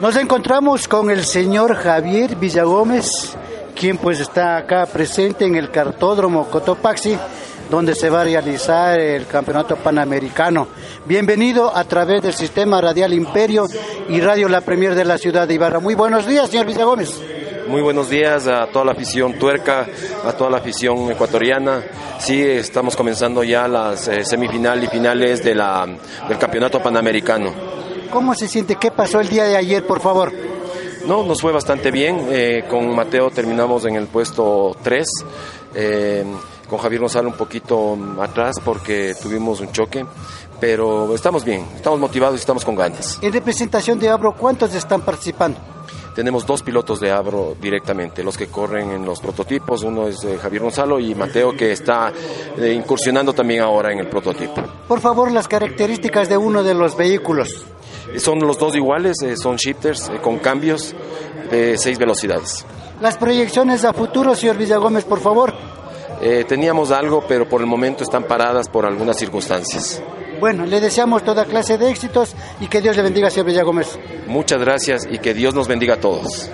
Nos encontramos con el señor Javier Villagómez, quien pues está acá presente en el cartódromo Cotopaxi, donde se va a realizar el campeonato panamericano. Bienvenido a través del sistema radial Imperio y Radio La Premier de la ciudad de Ibarra. Muy buenos días, señor Villagómez. Muy buenos días a toda la afición tuerca, a toda la afición ecuatoriana. Sí, estamos comenzando ya las eh, semifinales y finales del campeonato panamericano. ¿Cómo se siente? ¿Qué pasó el día de ayer, por favor? No, nos fue bastante bien. Eh, con Mateo terminamos en el puesto 3. Eh, con Javier Gonzalo un poquito atrás porque tuvimos un choque, pero estamos bien, estamos motivados y estamos con ganas. En representación de Abro, ¿cuántos están participando? Tenemos dos pilotos de Abro directamente, los que corren en los prototipos, uno es eh, Javier Gonzalo y Mateo que está eh, incursionando también ahora en el prototipo. Por favor, las características de uno de los vehículos. Son los dos iguales, eh, son shifters con cambios de seis velocidades. Las proyecciones a futuro, señor Villagómez, por favor. Eh, teníamos algo, pero por el momento están paradas por algunas circunstancias. Bueno, le deseamos toda clase de éxitos y que Dios le bendiga, señor Villagómez. Muchas gracias y que Dios nos bendiga a todos.